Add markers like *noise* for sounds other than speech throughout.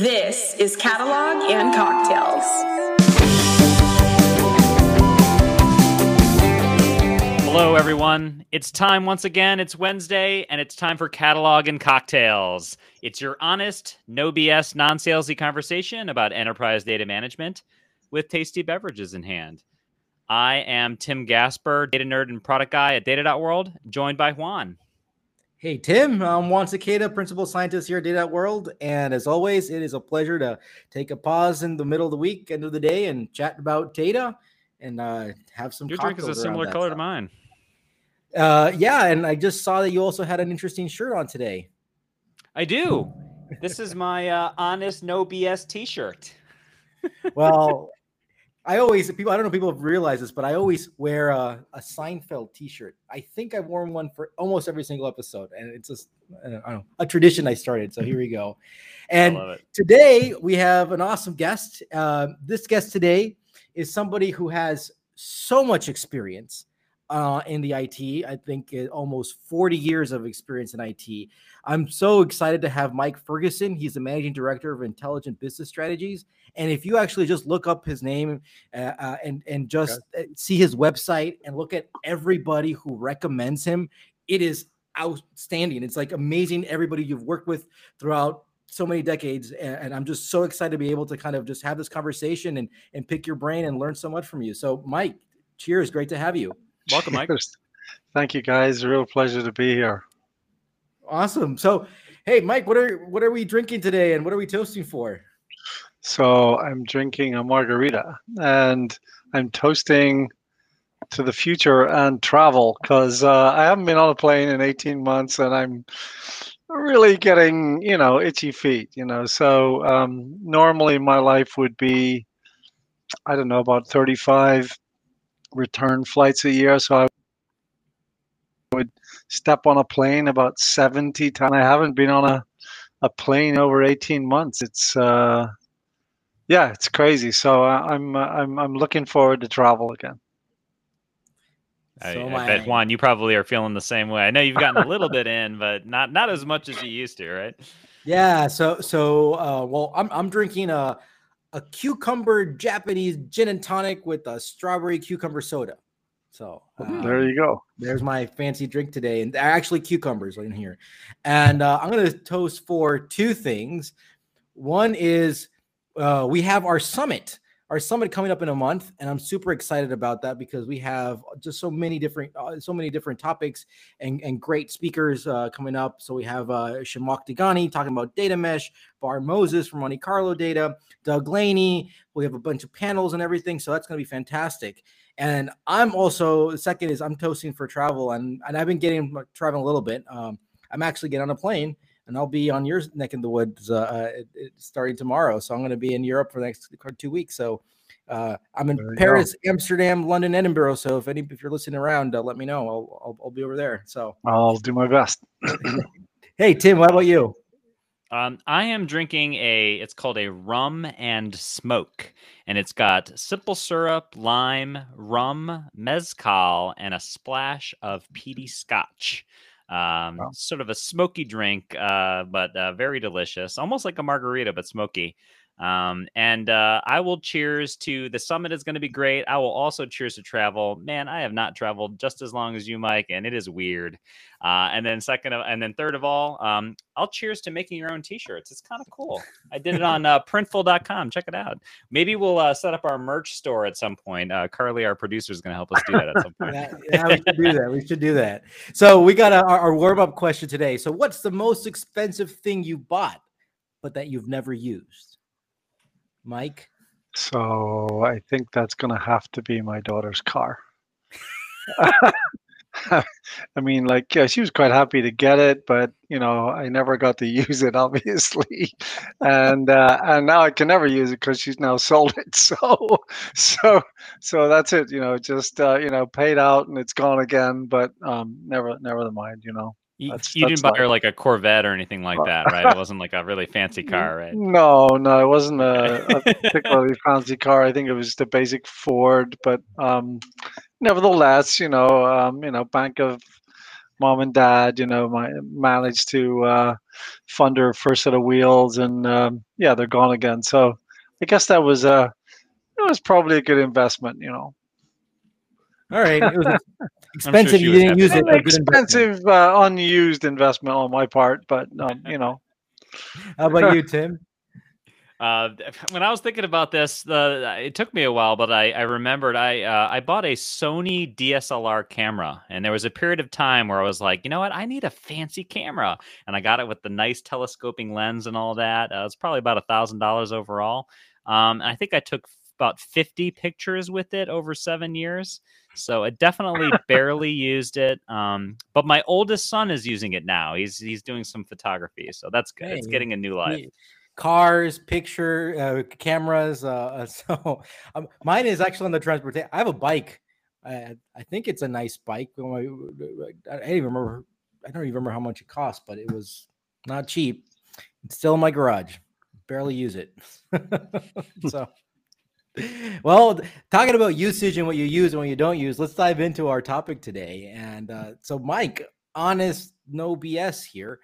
This is Catalog and Cocktails. Hello, everyone. It's time once again. It's Wednesday, and it's time for Catalog and Cocktails. It's your honest, no BS, non salesy conversation about enterprise data management with tasty beverages in hand. I am Tim Gasper, data nerd and product guy at Data.World, joined by Juan. Hey, Tim. I'm Juan Sequeda, principal scientist here at Data World. And as always, it is a pleasure to take a pause in the middle of the week, end of the day, and chat about data and uh, have some Your drink is a similar color stuff. to mine. Uh, yeah. And I just saw that you also had an interesting shirt on today. I do. this is my uh, honest, no BS t shirt. well, I always people I don't know if people have realized this, but I always wear a, a Seinfeld T-shirt. I think I've worn one for almost every single episode, and it's just I don't know a tradition I started. So here we go. *laughs* And today we have an awesome guest. Uh, this guest today is somebody who has so much experience uh, in the IT. I think almost 40 years of experience in IT. I'm so excited to have Mike Ferguson. He's the managing director of Intelligent Business Strategies. And if you actually just look up his name uh, uh, and and just okay. Uh, see his website and look at everybody who recommends him, it is outstanding. It's like amazing. Everybody you've worked with throughout so many decades and, and, i'm just so excited to be able to kind of just have this conversation and and pick your brain and learn so much from you so mike cheers great to have you welcome mike thank you guys real pleasure to be here Awesome. So, hey, Mike, what are what are we drinking today, and what are we toasting for? So I'm drinking a margarita, and I'm toasting to the future and travel because uh, I haven't been on a plane in 18 months, and I'm really getting you know itchy feet. You know, so um, normally my life would be I don't know about 35 return flights a year, so I would step on a plane about 70 times. I haven't been on a, a plane over 18 months. It's uh, yeah, it's crazy. So uh, I'm uh, I'm I'm looking forward to travel again. I, so I bet Juan, you probably are feeling the same way. I know you've gotten a little bit *laughs* in, but not not as much as you used to, right? Yeah. So so uh, well, I'm I'm drinking a a cucumber Japanese gin and tonic with a strawberry cucumber soda. So um, there you go. There's my fancy drink today, and actually cucumbers right in here. And uh, I'm going to toast for two things. One is uh, we have our summit, our summit coming up in a month, and I'm super excited about that because we have just so many different, uh, so many different topics and, and great speakers uh, coming up. So we have uh, Zhamak Dehghani talking about data mesh, Bar Moses from Monte Carlo Data, Doug Laney. We have a bunch of panels and everything, so that's going to be fantastic. And I'm also the second is I'm toasting for travel, and and I've been getting traveling a little bit. Um, I'm actually getting on a plane, and I'll be on your neck in the woods uh, uh starting tomorrow. So I'm going to be in Europe for the next two weeks. So uh, I'm in Paris, go. Amsterdam, London, Edinburgh. So if any if you're listening around, uh, let me know. I'll, I'll, I'll be over there. So I'll do my best. *clears throat* hey Tim, what about you? Um, I am drinking a. It's called a rum and smoke, and it's got simple syrup, lime, rum, mezcal, and a splash of peaty scotch. Um, wow. Sort of a smoky drink, uh, but uh, very delicious, almost like a margarita, but smoky. Um, and uh, I will cheers to the summit is going to be great. I will also cheers to travel. Man, I have not traveled just as long as you, Mike, and it is weird. Uh, and then second, of, and then third of all, um, I'll cheers to making your own T-shirts. It's kind of cool. I did it on uh, Printful.com. Check it out. Maybe we'll uh, set up our merch store at some point. Uh, Carly, our producer, is going to help us do that at some point. yeah, yeah, we should do that. We should do that. So we got a, our, our warm-up question today. So, what's the most expensive thing you bought, but that you've never used? Mike? So I think that's going to have to be my daughter's car. *laughs* I mean, like, yeah, she was quite happy to get it, but you know, I never got to *laughs* use it, obviously, and uh, and now I can never use it because she's now sold it. *laughs* So, so, so that's it. You know, just uh, you know, paid out and it's gone again, but um, never, never the mind. You know. You, that's, you that's didn't buy her like a Corvette or anything like that, right? It *laughs* wasn't like a really fancy car, right? No, no, it wasn't a, a *laughs* particularly fancy car. I think it was just a basic Ford, but um, nevertheless, you know, um, you know, bank of mom and dad, you know, my, managed to uh, funder first set of wheels, and um, yeah, they're gone again. So I guess that was a it was probably a good investment, you know. All right, it was *laughs* expensive. she you didn't use it. that. but good investment. Expensive, uh, unused investment on my part, but um, *laughs* you know, How about you, Tim? *laughs* Uh, when I was thinking about this, the it took me a while, but I, I remembered I uh, I bought a Sony DSLR camera, and there was a period of time where I was like, you know what, I need a fancy camera, and I got it with the nice telescoping lens and all that. Uh, it's probably about a thousand dollars overall. Um, and I think I took about fifty pictures with it over seven years. So I definitely barely used it. Um, but my oldest son is using it now. He's he's doing some photography, so that's good. It's getting a new life. Cars, picture, uh, cameras. Uh, *laughs* so um, mine is actually on the transportation. I have a bike. I, I think it's a nice bike. I I don't even remember. I don't even remember how much it cost, but it was not cheap. It's still in my garage. Barely use it. *laughs* so, *laughs* well, talking about usage and what you use and what you don't use, let's dive into our topic today. And uh, so, Mike, honest, no BS here.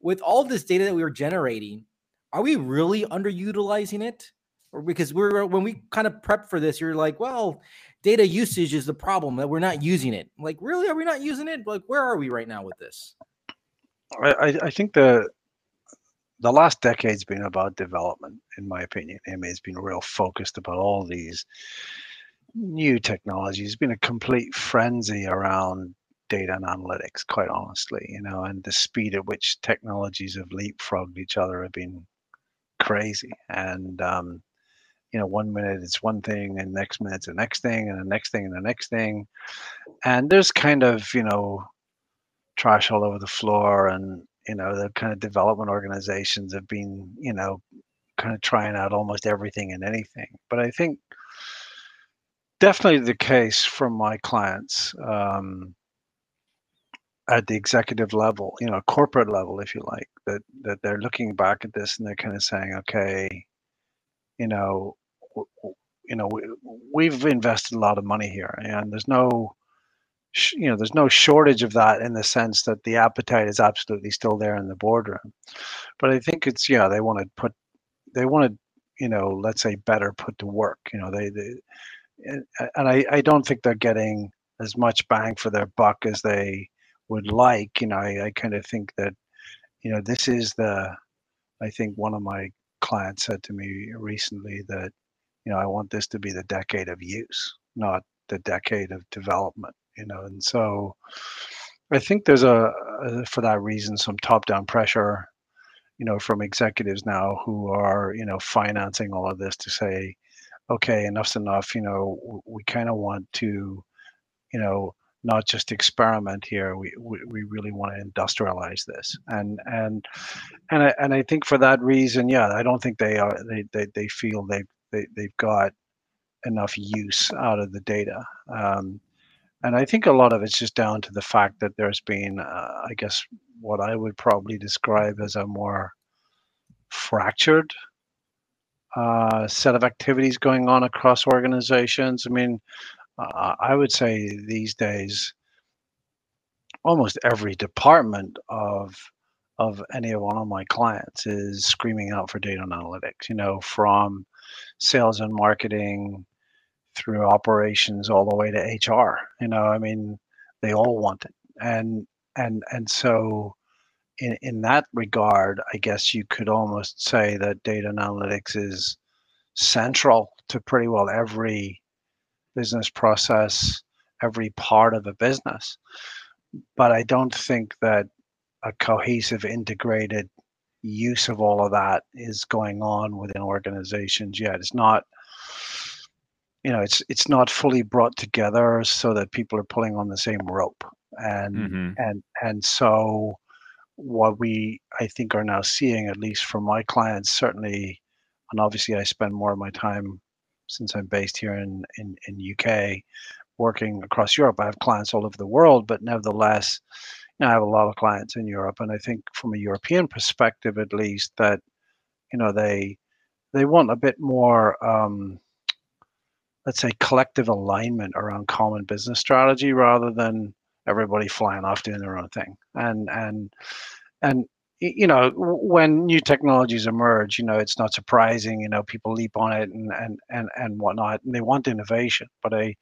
With all this data that we were generating, are we really underutilizing it? Or because we're when we kind of prep for this, you're like, well, data usage is the problem that we're not using it. Like, really, are we not using it? Like, where are we right now with this? I I think the the last decade's been about development, in my opinion. It's been real focused about all these new technologies. It's been a complete frenzy around data and analytics, quite honestly, you know, and the speed at which technologies have leapfrogged each other have been crazy. And um, you know, one minute it's one thing, and next minute it's the next thing, and the next thing, and the next thing. And there's kind of, you know, trash all over the floor and you know the kind of development organizations have been you know kind of trying out almost everything and anything but i think definitely the case from my clients um, at the executive level you know corporate level if you like that that they're looking back at this and they're kind of saying okay you know you know we, we've invested a lot of money here and there's no you know there's no shortage of that in the sense that the appetite is absolutely still there in the boardroom. But i think it's yeah they want to put they want to you know let's say better put to work you know they, they and I, I don't think they're getting as much bang for their buck as they would like you know i, I kind of think that you know this is the i think one of my clients said to me recently that you know i want this to be the decade of use not the decade of development you know and so i think there's a, a for that reason some top down pressure you know from executives now who are you know financing all of this to say okay enough's enough you know we kind of want to you know not just experiment here we, we, we really want to industrialize this. And and and I, and I think for that reason yeah I don't think they are they they, they feel they they they've got enough use out of the data. Um, and I think a lot of it's just down to the fact that there's been, uh, I guess, what I would probably describe as a more fractured uh, set of activities going on across organizations. I mean, uh, I would say these days, almost every department of of any one of my clients is screaming out for data and analytics. You know, from sales and marketing through operations all the way to HR. You know, I mean, they all want it, and and and so in in that regard, I guess you could almost say that data analytics is central to pretty well every business process, every part of a business. But I don't think that a cohesive, integrated use of all of that is going on within organizations yet. It's not you know it's it's not fully brought together so that people are pulling on the same rope. And Mhm. and and so what we i think are now seeing at least from my clients certainly and obviously i spend more of my time since i'm based here in in, in uk working across europe. I have clients all over the world but nevertheless you know, i have a lot of clients in europe. And i think from a european perspective at least that you know they they want a bit more um, let's say collective alignment around common business strategy rather than everybody flying off doing their own thing. And and and you know when new technologies emerge you know it's not surprising you know people leap on it and and and, and whatnot and they want innovation. But i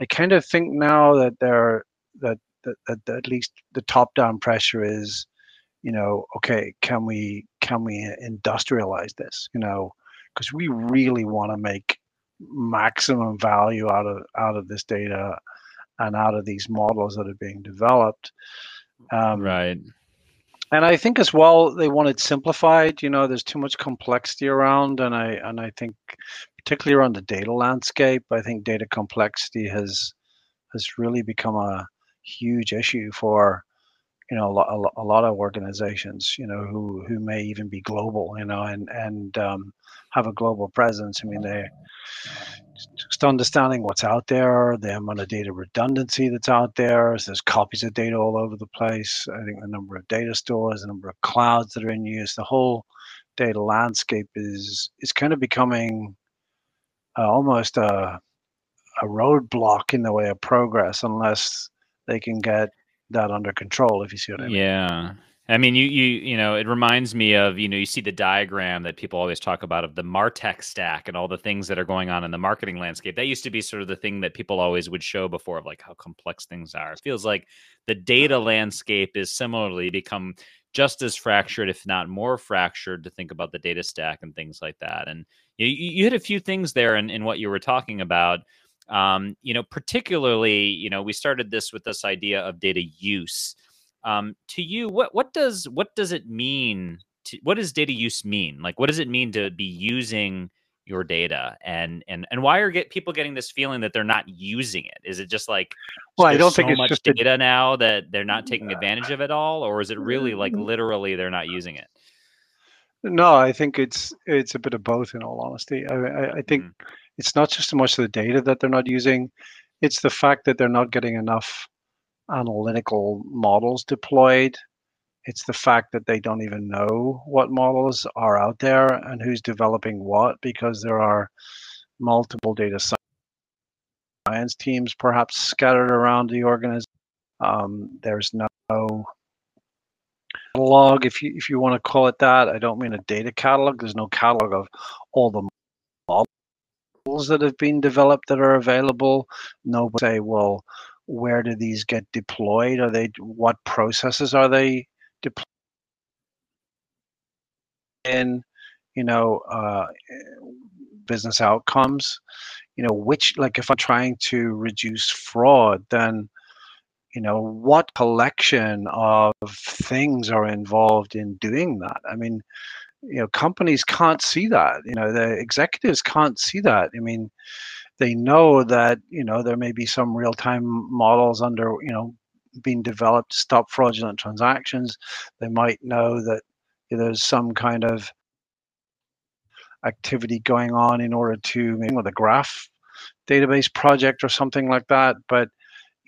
i kind of think now that there that, that, that at least the top down pressure is you know okay can we can we uh, industrialize this you know? Because we really want to make maximum value out of out of this data and out of these models that are being developed um, right and I think as well they want it simplified. You know, there's too much complexity around, and I and I think particularly around the data landscape, I think data complexity has has really become a huge issue for you know a lot, a lot of organizations. You know, who who may even be global. You know, and and um, have a global presence. I mean, they just understanding what's out there, the amount of data redundancy that's out there. There's copies of data all over the place. I think the number of data stores, the number of clouds that are in use, the whole data landscape is is kind of becoming uh, almost a a roadblock in the way of progress unless they can get that under control. If you see what I mean. Yeah. I mean, you you you know, it reminds me of you know, you see the diagram that people always talk about of the Martech stack and all the things that are going on in the marketing landscape. That used to be sort of the thing that people always would show before of like how complex things are. It feels like the data landscape is similarly become just as fractured, if not more fractured, to think about the data stack and things like that. And you, you hit a few things there in, in what you were talking about. Um, you know, particularly, you know, we started this with this idea of data use um, to you, what what does what does it mean? To, what does data use mean? Like, what does it mean to be using your data, and and and why are get people getting this feeling that they're not using it? Is it just like well, I don't so think it's much just data a, now that they're not taking advantage of it all, or is it really like mm. literally they're not using it? No, I think it's it's a bit of both. In all honesty, I, I, I think mm. it's not just so much the data that they're not using; it's the fact that they're not getting enough analytical models deployed. It's the fact that they don't even know what models are out there and who's developing what because there are multiple data science teams perhaps scattered around the organization. Um, there's no catalog, if you if you want to call it that. I don't mean a data catalog. There's no catalog of all the models that have been developed that are available. Nobody say, well, where do these get deployed? Are they what processes are they deployed in? You know, uh, business outcomes. You know, which like if I'm trying to reduce fraud, then you know what collection of things are involved in doing that. I mean, you know, companies can't see that. You know, the executives can't see that. I mean they know that you know there may be some real-time models under you know being developed to stop fraudulent transactions. They might know that there's some kind of activity going on in order to maybe with a graph database project or something like that. But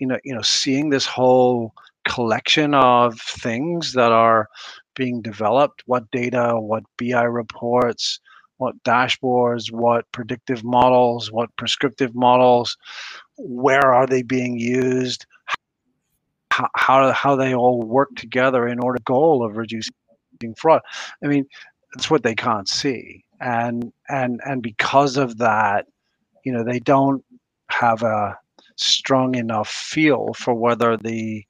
you know, you know, seeing this whole collection of things that are being developed, what data, what BI reports, what dashboards, what predictive models, what prescriptive models, where are they being used, how, how, how they all work together in order goal of reducing fraud. I mean, that's what they can't see. And and and because of that, you know, they don't have a strong enough feel for whether the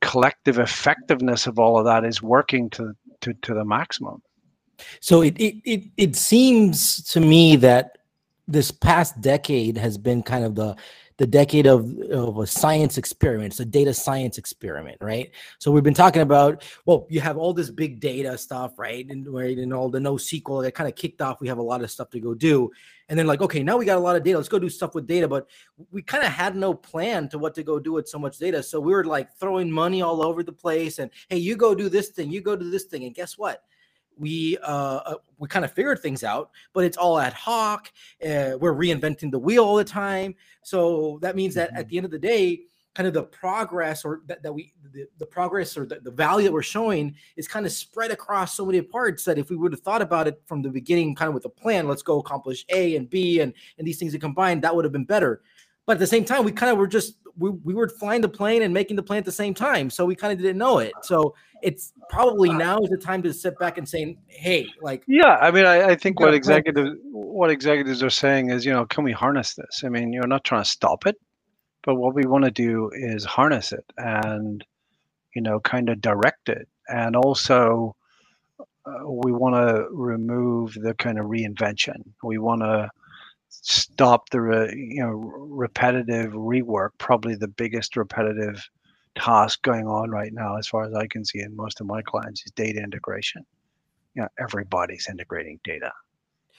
collective effectiveness of all of that is working to to, to the maximum. So it, it it it seems to me that this past decade has been kind of the the decade of, of a science experiment, it's a data science experiment, right? So we've been talking about, well, you have all this big data stuff, right? And right, and all the NoSQL that kind of kicked off. We have a lot of stuff to go do. And then like, okay, now we got a lot of data. Let's go do stuff with data. But we kind of had no plan to what to go do with so much data. So we were like throwing money all over the place and hey, you go do this thing, you go do this thing. And guess what? We uh, uh we kind of figured things out but it's all ad hoc uh, we're reinventing the wheel all the time so that means that at mm-hmm. the end of the day kind of the progress or that, that we the, the progress or the, the value that we're showing is kind of spread across so many parts that if we would have thought about it from the beginning kind of with a plan let's go accomplish a and b and and these things are combined that would have been better but at the same time we kind of were just we, we were flying the plane and making the plane at the same time, so we kind of didn't know it. So it's probably now is the time to sit back and say, hey, like yeah, I mean, I, I think what executives what executives are saying is, you know, can we harness this? I mean, you're not trying to stop it, but what we want to do is harness it and you know, kind of direct it, and also uh, we want to remove the kind of reinvention. We want to stop the re, you know repetitive rework. Probably the biggest repetitive task going on right now, as far as I can see, in most of my clients, is data integration. You know, everybody's integrating data.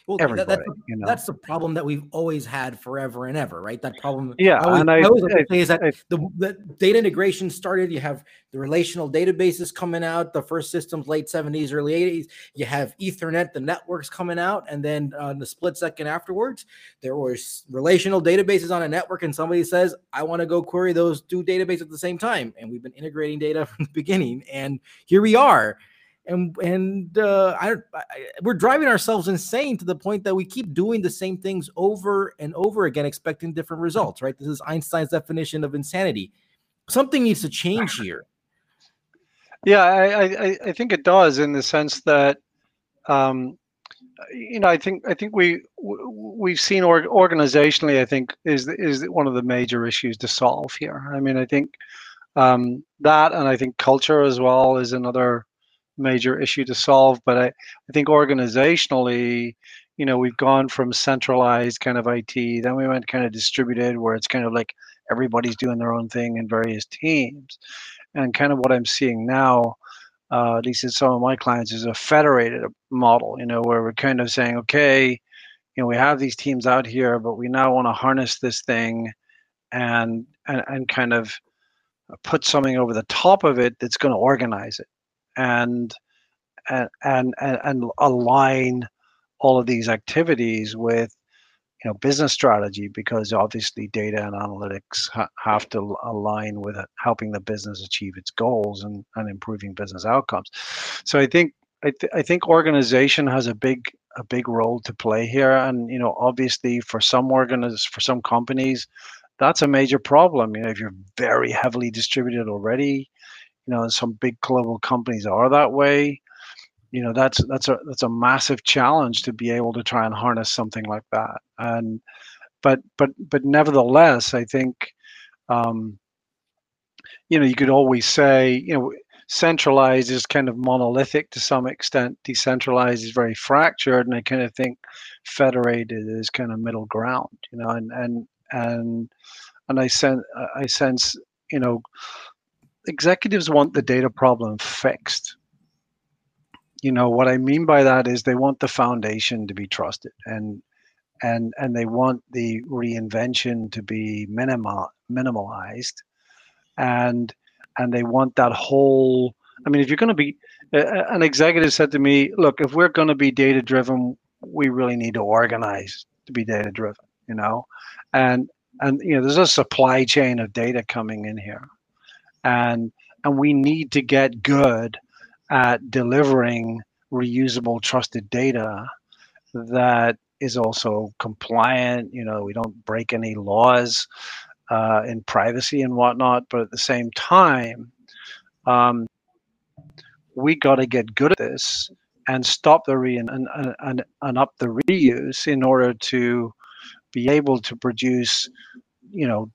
Well, that- that's, you know. that's the problem that we've always had forever and ever, right? That problem. Yeah, I always, and I- I always I- say is that the, the data integration started. You have the relational databases coming out, the first systems late 70s, early 80s. You have Ethernet, the networks coming out, and then uh, the split second afterwards, there was relational databases on a network, and somebody says, "I want to go query those two databases at the same time," and we've been integrating data *laughs* from the beginning, and here we are. And and uh, I, I we're driving ourselves insane to the point that we keep doing the same things over and over again, expecting different results. Right? This is Einstein's definition of insanity. Something needs to change here. Yeah, I, I, I- think it does in the sense that, um, you know, I think I think we we've seen org- organizationally. I think is is one of the major issues to solve here. I mean, I think um, that, and I think culture as well is another major issue to solve. But I, I think organizationally, you know, we've gone from centralized kind of IT, then we went kind of distributed, where it's kind of like everybody's doing their own thing in various teams and kind of what I'm seeing now, uh, at least in some of my clients, is a federated model. You know, where we're kind of saying, okay, you know, we have these teams out here, but we now want to harness this thing, and and and kind of put something over the top of it that's going to organize it, and and and and, align all of these activities with you know business strategy because obviously data and analytics ha- have to align with helping the business achieve its goals and, and improving business outcomes. So i think I, th- I think organization has a big a big role to play here and you know obviously for some organiz- for some companies that's a major problem. You know if you're very heavily distributed already you know some big global companies are that way you know that's that's a that's a massive challenge to be able to try and harness something like that. And but but but nevertheless i think um you know you could always say you know centralized is kind of monolithic to some extent decentralized is very fractured and i kind of think federated is kind of middle ground you know and and and and i sense i sense you know executives want the data problem fixed. You know what i mean by that is they want the foundation to be trusted and and and they want the reinvention to be minimal minimalized. And and they want that whole i mean if you're going to be uh, an executive said to me look if we're going to be data driven we really need to organize to be data driven you know? And and you know there's a supply chain of data coming in here and and we need to get good at delivering reusable trusted data that is also compliant. You know we don't break any laws uh, in privacy and whatnot but at the same time um, we got to get good at this and stop the re and, and, and, and up the reuse in order to be able to produce you know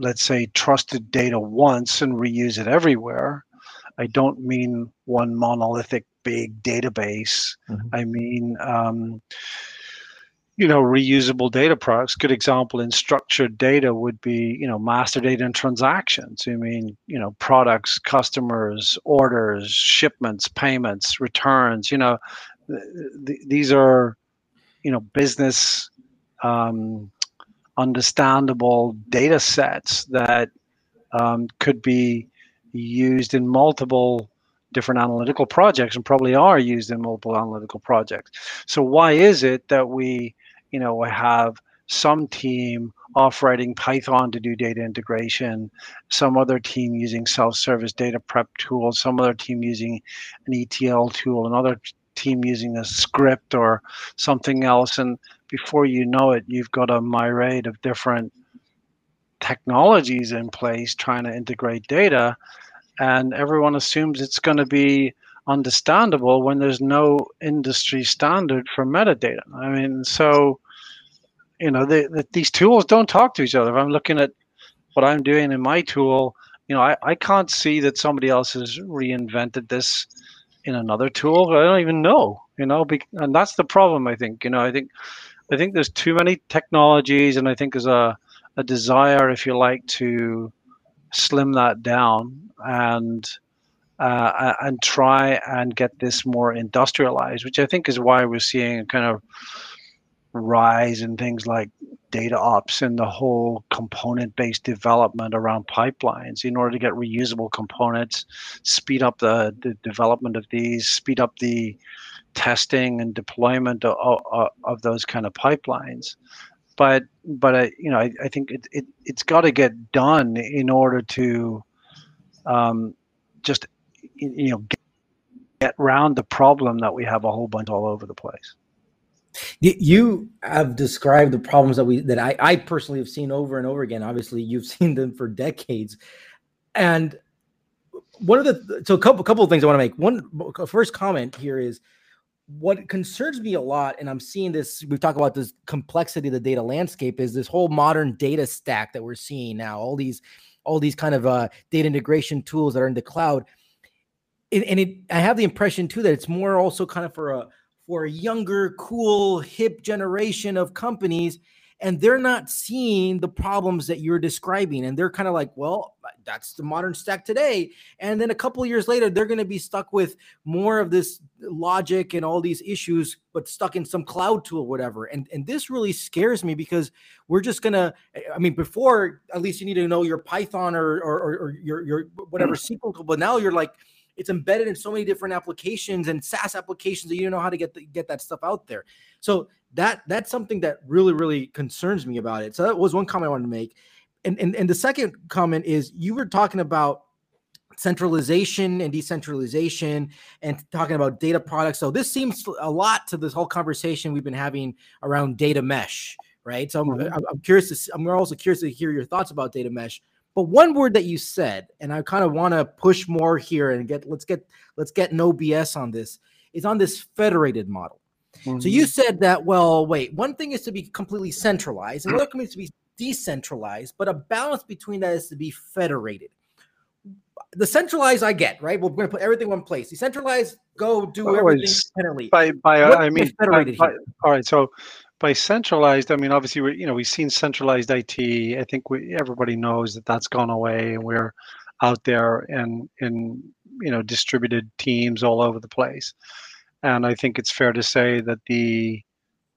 let's say trusted data once and reuse it everywhere I don't mean one monolithic big database. Mhm. I mean, um, you know, reusable data products. Good example in structured data would be, you know, master data and transactions. I mean, you know, products, customers, orders, shipments, payments, returns. You know, th- th- these are, you know, business um, understandable data sets that um, could be used in multiple different analytical projects and probably are used in multiple analytical projects. So why is it that we, you know, have some team off writing Python to do data integration, some other team using self-service data prep tools, some other team using an ETL tool, another team using a script or something else, and before you know it, you've got a myriad of different technologies in place trying to integrate data, and everyone assumes it's going to be understandable when there's no industry standard for metadata. I mean, so you know, the, the, these tools don't talk to each other. If I'm looking at what I'm doing in my tool, you know, I, I can't see that somebody else has reinvented this in another tool. I don't even know, you know, and that's the problem. I think, you know, I think, I think there's too many technologies, and I think there's a, a desire, if you like, to slim that down and uh, and try and get this more industrialized, which I think is why we're seeing a kind of rise in things like data ops and the whole component based development around pipelines in order to get reusable components, speed up the, the development of these, speed up the testing and deployment of, of, of those kind of pipelines. But but I, you know I, I think it, it it's got to get done in order to um, just you know get, get around the problem that we have a whole bunch all over the place. You have described the problems that we that I, I personally have seen over and over again. Obviously, you've *laughs* seen them for decades, and one of the so a couple couple of things I want to make. One first comment here is what concerns me a lot, and I'm seeing this. We've talked about this complexity of the data landscape. Is this whole modern data stack that we're seeing now? All these all these kind of uh, data integration tools that are in the cloud, and, and it, I have the impression too that it's more also kind of for a for a younger, cool, hip generation of companies. And they're not seeing the problems that you're describing. And they're kind of like, well, that's the modern stack today. And then a couple years later, they're going to be stuck with more of this logic and all these issues, but stuck in some cloud tool, whatever. And and this really scares me because we're just gonna. I mean, before at least you need to know your Python or or, or your your whatever mm. SQL but now you're like it's embedded in so many different applications and SaaS applications that you don't know how to get the, get that stuff out there. So that that's something that really really concerns me about it. So that was one comment I wanted to make. And and, and the second comment is you were talking about centralization and decentralization and talking about data products. So this seems a lot to this whole conversation we've been having around data mesh, right? So I'm, mm-hmm. I'm curious to I'm also curious to hear your thoughts about data mesh. But one word that you said, and I kind of want to push more here and get let's get let's get no BS on this, is on this federated model. Mm-hmm. So you mm-hmm. said that, well, wait, one thing is to be completely centralized, and another thing is to be decentralized, but a balance between that is to be federated. The centralized, I get, right? We're going to put everything in one place. Decentralized, go do well, everything independently. By, by uh, I mean, by, by, all right. So by centralized, I mean obviously we you know we've seen centralized IT. I think we everybody knows that that's gone away, and we're out there and in you know distributed teams all over the place. And I think it's fair to say that the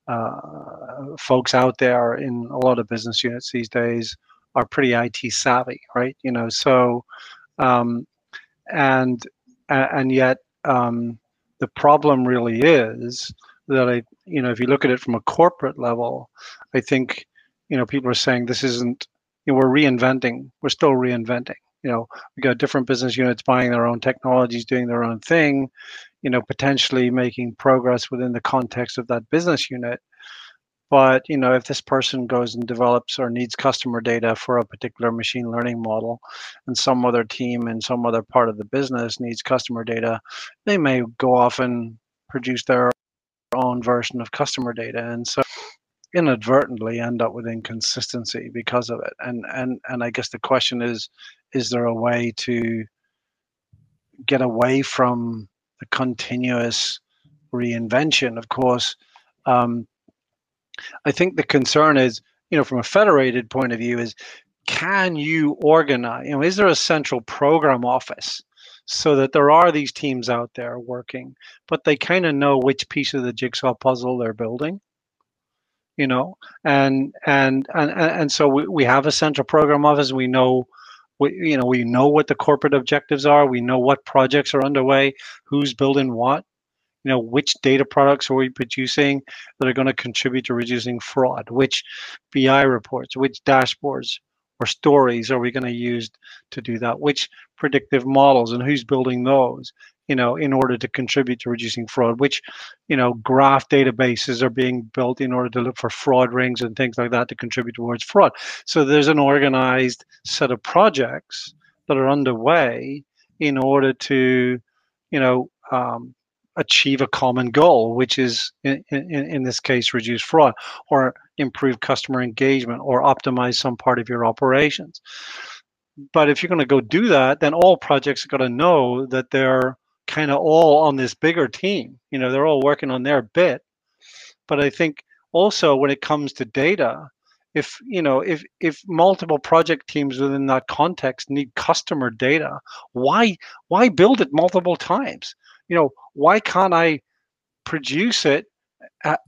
uh, folks out there in a lot of business units these days are pretty IT savvy, right? You know, so um, and and yet um, the problem really is that I, you know, if you look at it from a corporate level, I think, you know, people are saying this isn't, you know, we're reinventing, we're still reinventing. You know, we got different business units buying their own technologies, doing their own thing, you know, potentially making progress within the context of that business unit. But you know, if this person goes and develops or needs customer data for a particular machine learning model, and some other team in some other part of the business needs customer data, they may go off and produce their own version of customer data and so inadvertently end up with inconsistency because of it. And and and i guess the question is is there a way to get away from the continuous reinvention? Of course um, i think the concern is you know from a federated point of view is can you organize you know is there a central program office so that there are these teams out there working, but they kind of know which piece of the jigsaw puzzle they're building. You know, and and and and so we, we have a central program office. We know we, you know we know what the corporate objectives are we know what projects are underway who's building what you know which data products are we producing that are going to contribute to reducing fraud which bi reports which dashboards or stories are we going to use to do that? Which predictive models and who's building those? You know, in order to contribute to reducing fraud, which, you know, graph databases are being built in order to look for fraud rings and things like that to contribute towards fraud. So there's an organized set of projects that are underway in order to, you know, um, achieve a common goal, which is in, in, in this case, reduce fraud or improve customer engagement or optimize some part of your operations. But if you're going to go do that, then all projects are going to know that they're kind of all on this bigger team. You know, they're all working on their bit. But I think also when it comes to data, if you know if if multiple project teams within that context need customer data why why build it multiple times you know why can't i produce it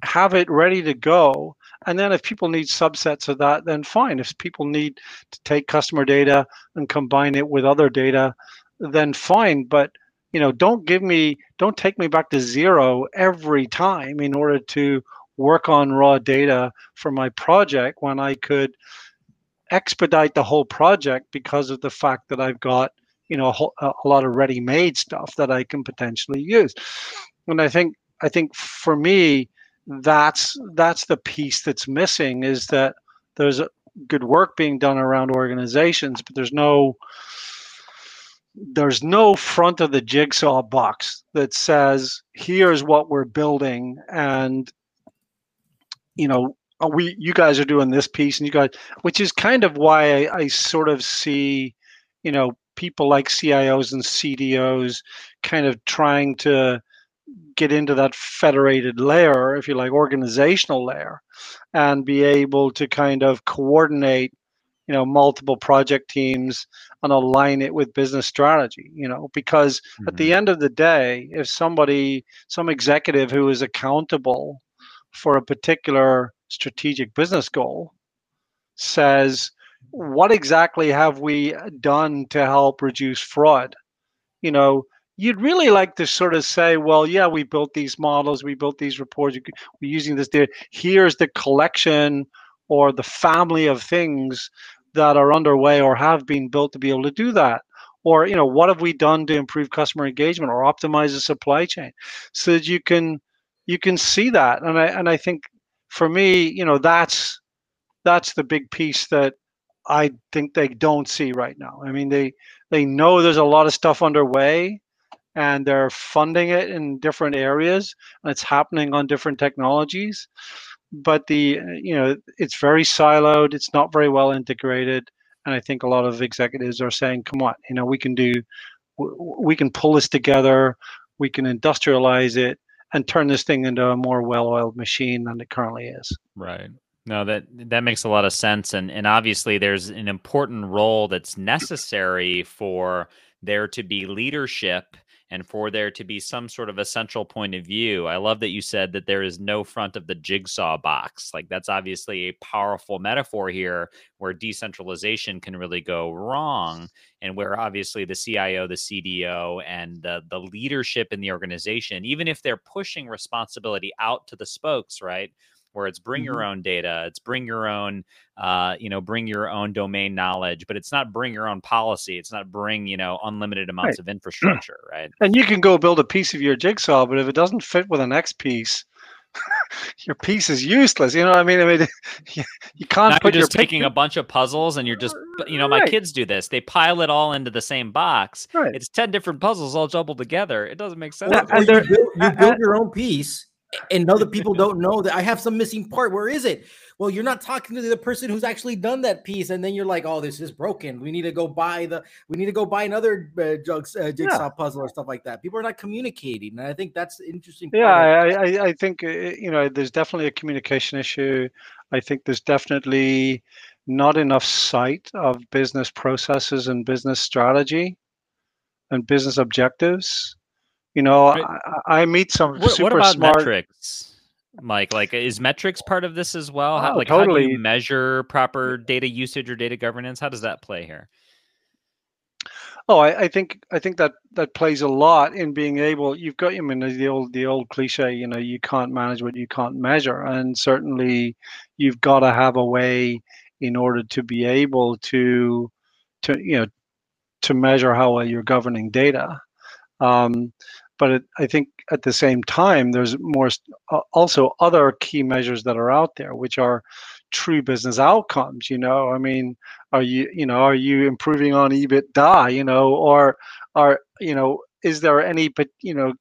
have it ready to go and then if people need subsets of that then fine if people need to take customer data and combine it with other data then fine but you know don't give me don't take me back to zero every time in order to work on raw data for my project when I could expedite the whole project because of the fact that I've got you know a, a lot of ready-made stuff that I can potentially use. And I think I think for me that's that's the piece that's missing is that there's good work being done around organizations, but there's no there's no front of the jigsaw box that says here's what we're building and you know we you guys are doing this piece and you guys which is kind of why I, I sort of see you know people like cios and cdos kind of trying to get into that federated layer if you like organizational layer and be able to kind of coordinate you know multiple project teams and align it with business strategy you know because mm-hmm. at the mm-hmm. end of the day if somebody some executive who is accountable for a particular strategic business goal says, what exactly have we done to help reduce fraud? You know, you'd really like to sort of say, well, yeah, we built these models, we built these reports, we're using this data. Here's the collection or the family of things that are underway or have been built to be able to do that. Or, you know, what have we done to improve customer engagement or optimize the supply chain so that you can you can see that and i and i think for me you know that's that's the big piece that i think they don't see right now i mean they they know there's a lot of stuff underway and they're funding it in different areas and it's happening on different technologies but the you know it's very siloed it's not very well integrated and i think a lot of executives are saying come on you know we can do we can pull this together we can industrialize it and turn this thing into a more well-oiled machine than it currently is. Right. No, that that makes a lot of sense, and and obviously there's an important role that's necessary for there to be leadership and for there to be some sort of essential point of view. I love that you said that there is no front of the jigsaw box. Like that's obviously a powerful metaphor here where decentralization can really go wrong and where obviously the CIO, the CDO and the the leadership in the organization even if they're pushing responsibility out to the spokes, right? Where it's bring your mm-hmm. own data it's bring your own uh, you know bring your own domain knowledge but it's not bring your own policy it's not bring you know unlimited amounts right. of *clears throat* infrastructure right and you can go build a piece of your jigsaw but if it doesn't fit with the next piece *laughs* your piece is useless. You know what I mean? I mean, *laughs* you, you can't now put you're just your taking a bunch of puzzles and you're just, you know, my kids do this. They pile it all into the same box. Right. It's 10 different puzzles all jumbled together. It doesn't make sense. Well, you build, you build your own piece and other people don't know that I have some missing part. Where is it? Well, you're not talking to the person who's actually done that piece, and then you're like, "Oh, this is broken. We need to go buy the. We need to go buy another uh, jugs, uh, jigsaw yeah. puzzle or stuff like that." People are not communicating, and I think that's interesting. Yeah, I, I, I think uh, you know, there's definitely a communication issue. I think there's definitely not enough sight of business processes and business strategy and business objectives you know. I, I, meet some what, super what about smart metrics? Mike, like is metrics part of this as well? How, oh, like totally. how do you measure proper data usage or data governance? How does that play here? Oh, I, I, think I think that that plays a lot in being able. You've got I mean the old the old cliche, you know, you can't manage what you can't measure, and certainly you've got to have a way in order to be able to to you know to measure how well you're governing data. Um, but it, I think at the same time, there's more uh, also other key measures that are out there, which are true business outcomes. You know, I mean, are you you know are you improving on EBITDA? You know, or are you know is there any but you know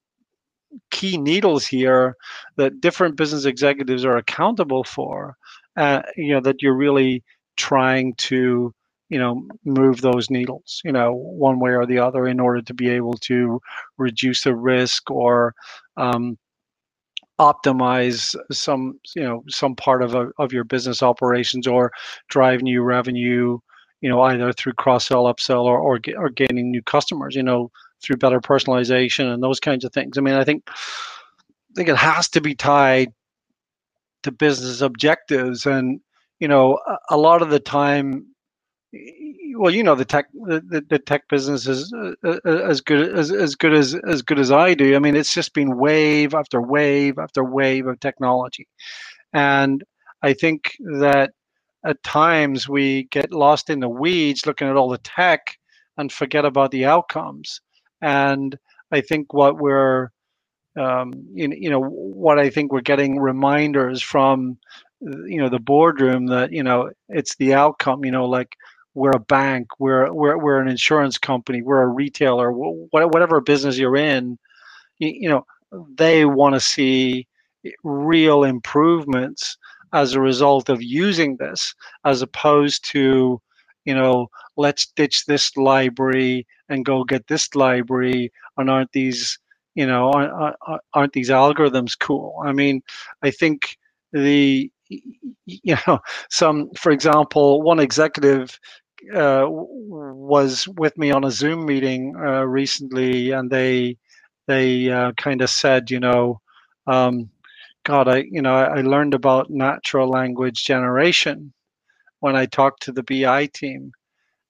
key needles here that different business executives are accountable for? Uh, you know that you're really trying to you know move those needles you know one way or the other in order to be able to reduce the risk or um, optimize some you know some part of a, of your business operations or drive new revenue you know either through cross sell upsell or, or or gaining new customers you know through better personalization and those kinds of things. I mean i think i think it has to be tied to business objectives. And you know a, a lot of the time well, you know the tech the, the tech business is uh, uh, uh, as good as as good as as good as I do. I mean, it's just been wave after wave after wave of technology, and I think that at times we get lost in the weeds looking at all the tech and forget about the outcomes. And I think what we're um, you, you know what I think we're getting reminders from you know the boardroom that you know it's the outcome you know like we're a bank, we're we're we're an insurance company, we're a retailer, whatever business you're in, you, know, they want to see real improvements as a result of using this, as opposed to, you know, let's ditch this library and go get this library, and aren't these, you know, aren't, aren't these algorithms cool? I mean, I think the *laughs* you know some for example one executive uh, was with me on a Zoom meeting uh, recently, and they they uh, kind of said, you know, um, God, I you know I learned about natural language generation when I talked to the BI team,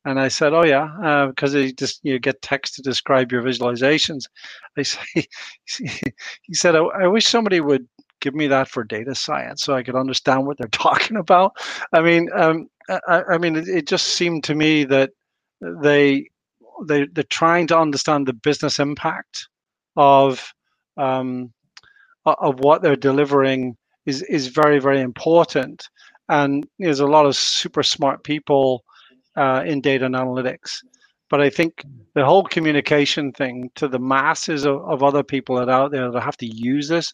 and I said, oh yeah, because uh, you just you get text to describe your visualizations. I say, *laughs* he said, I, I wish somebody would give me that for data science so I could understand what they're *laughs* talking about. I mean, um, I, I, mean, it, it, just seemed to me that they they they're trying to understand the business impact of um, of what they're delivering is is very very important. And there's a lot of super smart people uh, in data and analytics. But I think the whole communication thing to the masses of, of other people that are out there that have to use this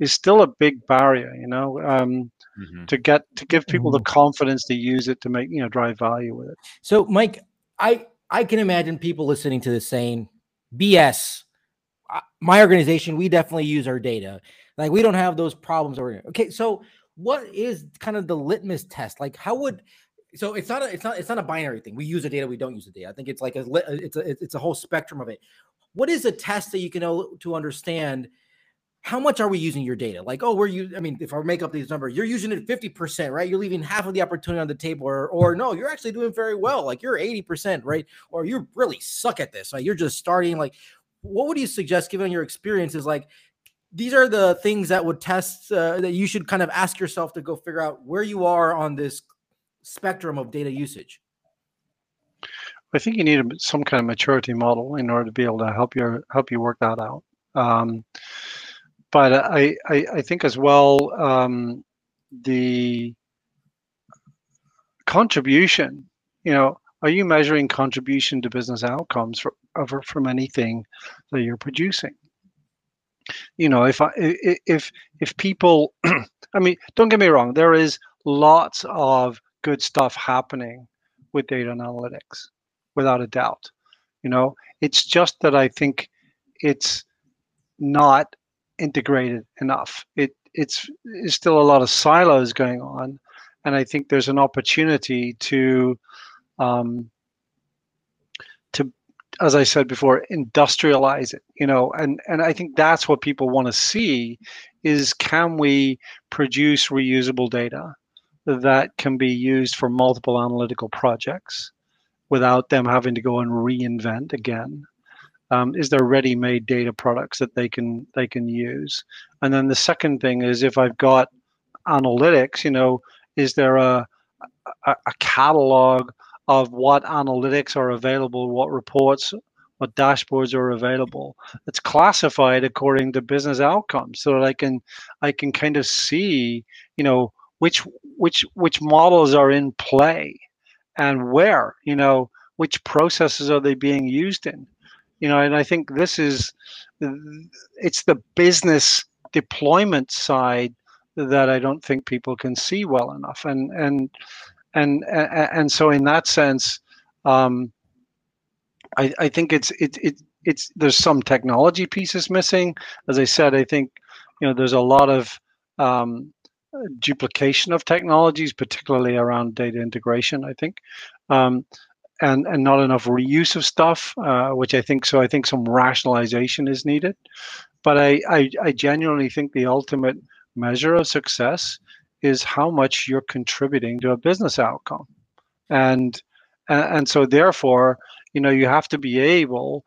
is still a big barrier, you know, um, mm-hmm. to get to give people the mm-hmm. confidence to use it to make you know drive value with it. So, Mike, I I can imagine people listening to this saying, "BS." My organization, we definitely use our data. Like we don't have those problems. Or okay, so what is kind of the litmus test? Like, how would so it's not a it's not it's not a binary thing. We use the data, we don't use the data. I think it's like a it's a it's a whole spectrum of it. What is a test that you can know to understand how much are we using your data? Like, oh, we're you. I mean, if I make up these numbers, you're using it 50%, right? You're leaving half of the opportunity on the table, or or no, you're actually doing very well. Like you're 80%, right? Or you really suck at this. Like you're just starting. Like, what would you suggest given your experiences? Like, these are the things that would test uh, that you should kind of ask yourself to go figure out where you are on this spectrum of data usage. I think you need some kind of maturity model in order to be able to help you help you work that out. Um, but I, I, I think as well um, the contribution. You know, are you measuring contribution to business outcomes for, from anything that you're producing? You know, if I if if people, *clears throat* I mean, don't get me wrong, there is lots of good stuff happening with data analytics, without a doubt. You know, it's just that I think it's not integrated enough. It it's, it's still a lot of silos going on, and I think there's an opportunity to um, to as I said before, industrialize it. You know, and and I think that's what people want to see is can we produce reusable data that can be used for multiple analytical projects without them having to go and reinvent again um, is there ready-made data products that they can they can use and then the second thing is if i've got analytics you know is there a a, a catalog of what analytics are available, what reports, what dashboards are available. It's classified according to business outcomes, so that I can I can kind of see, you know, which which which models are in play, and where, you know, which processes are they being used in, you know, and I think this is it's the business deployment side that I don't think people can see well enough, and and and and so in that sense, um, I I think it's it it it's there's some technology pieces missing. As I said, I think you know there's a lot of um, duplication of technologies, particularly around data integration. I think. Um, and, and not enough reuse of stuff, uh, which I think so. I think some rationalization is needed, but I, I, I genuinely think the ultimate measure of success is how much you're contributing to a business outcome and and so therefore you know you have to be able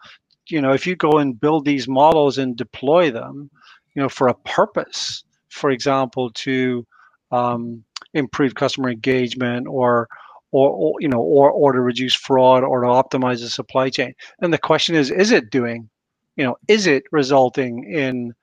you know if you go and build these models and deploy them you know for a purpose for example to um, improve customer engagement or or, or, you know or or to reduce fraud or to optimize the supply chain and the question is is it doing you know is it resulting in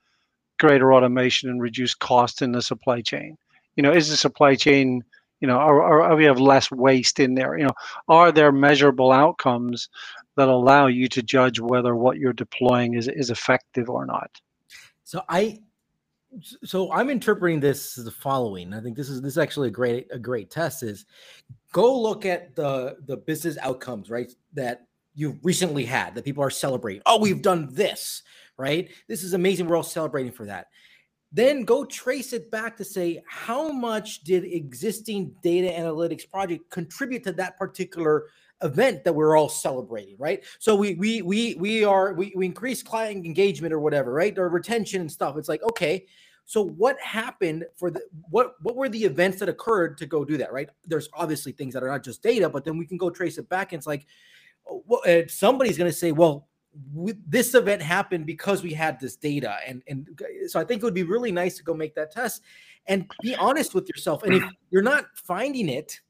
greater automation and reduced cost in the supply chain? You know, is the supply chain, you know, are, we have less waste in there? You know, are there measurable outcomes that allow you to judge whether what you're deploying is is effective or not? So I so I'm interpreting this as the following. I think this is this is actually a great a great test is go look at the the business outcomes, right? That you've recently had that people are celebrating. Oh, we've done this right? This is amazing. We're all celebrating for that. Then go trace it back to say how much did existing data analytics project contribute to that particular event that we're all celebrating, right? So we we we we are we, we increase client engagement or whatever, right? Or retention and stuff. It's like, okay, so what happened for the what what were the events that occurred to go do that, right? There's obviously things that are not just data, but then we can go trace it back and it's like oh, well, somebody's going to say, well, this event happened because we had this data and and so i think it would be really nice to go make that test. And be honest with yourself and if you're not finding it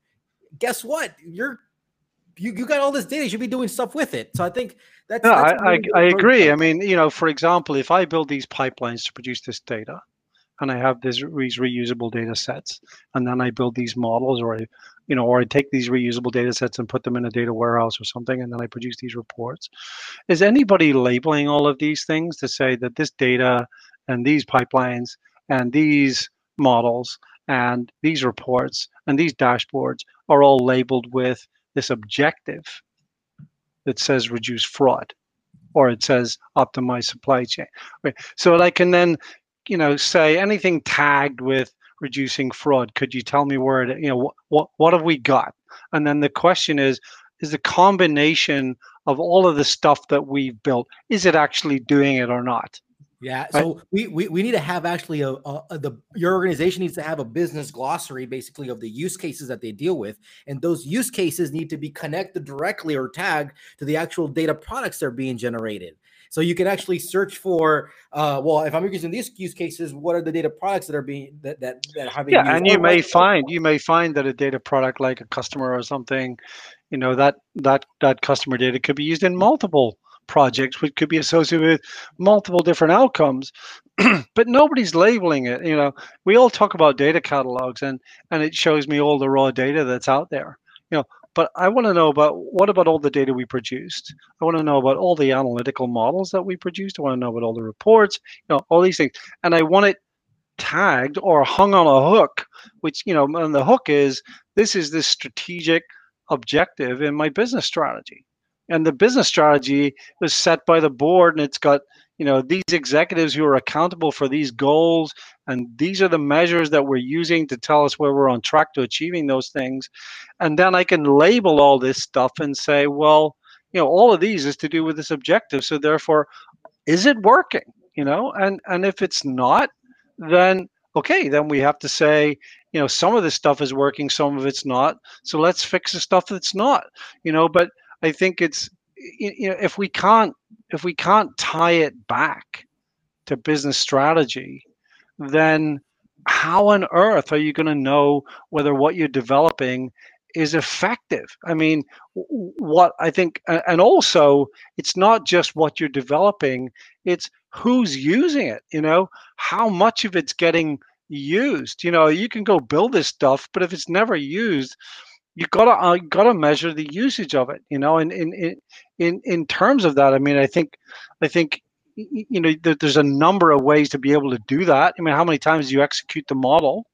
guess what? You're you, you got all this data you should be doing stuff with it. So i think that's, no, that's I, I, I agree. I mean you know for example if i build these pipelines to produce this data and I have these reusable data sets, and then I build these models, or I, you know, or I take these reusable data sets and put them in a data warehouse or something, and then I produce these reports. Is anybody labeling all of these things to say that this data and these pipelines and these models and these reports and these dashboards are all labeled with this objective that says reduce fraud? or it says optimize supply chain. So I can then you know, say anything tagged with reducing fraud. Could you tell me where it, you know, what, what, what have we got? And then the question is, is the combination of all of the stuff that we've built, is it actually doing it or not? Yeah, so right? we, we we need to have actually a, a, a, the your organization needs to have a business glossary basically of the use cases that they deal with, and those use cases need to be connected directly or tagged to the actual data products that are being generated. So you can actually search for, uh, well, if I'm using these use cases, what are the data products that are being that that, that are having? Yeah, and you may find you may find that a data product like a customer or something, you know, that that that customer data could be used in multiple projects, which could be associated with multiple different outcomes. *clears throat* but nobody's labeling it. You know, we all talk about data catalogs, and and it shows me all the raw data that's out there. You know, but I want to know about what about all the data we produced? I want to know about all the analytical models that we produced. I want to know about all the reports, you know, all these things. And I want it tagged or hung on a hook, which, you know, and the hook is this is this strategic objective in my business strategy. And the business strategy was set by the board and it's got you know these executives who are accountable for these goals and these are the measures that we're using to tell us where we're on track to achieving those things. And then i can label all this stuff and say well you know all of these is to do with this objective so therefore is it working? You know and and if it's not then okay then we have to say you know some of this stuff is working some of it's not so let's fix the stuff that's not. You know but i think it's you know if we can't if we can't tie it back to business strategy then how on earth are you going to know whether what you're developing is effective. I mean, what I think, and also it's not just what you're developing, it's who's using it, you know, how much of it's getting used. You know, you can go build this stuff, but if it's never used, you gotta uh, gotta measure the usage of it. You know, and in in in terms of that, I mean, I think I think you know there's a number of ways to be able to do that. I mean, how many times do you execute the model?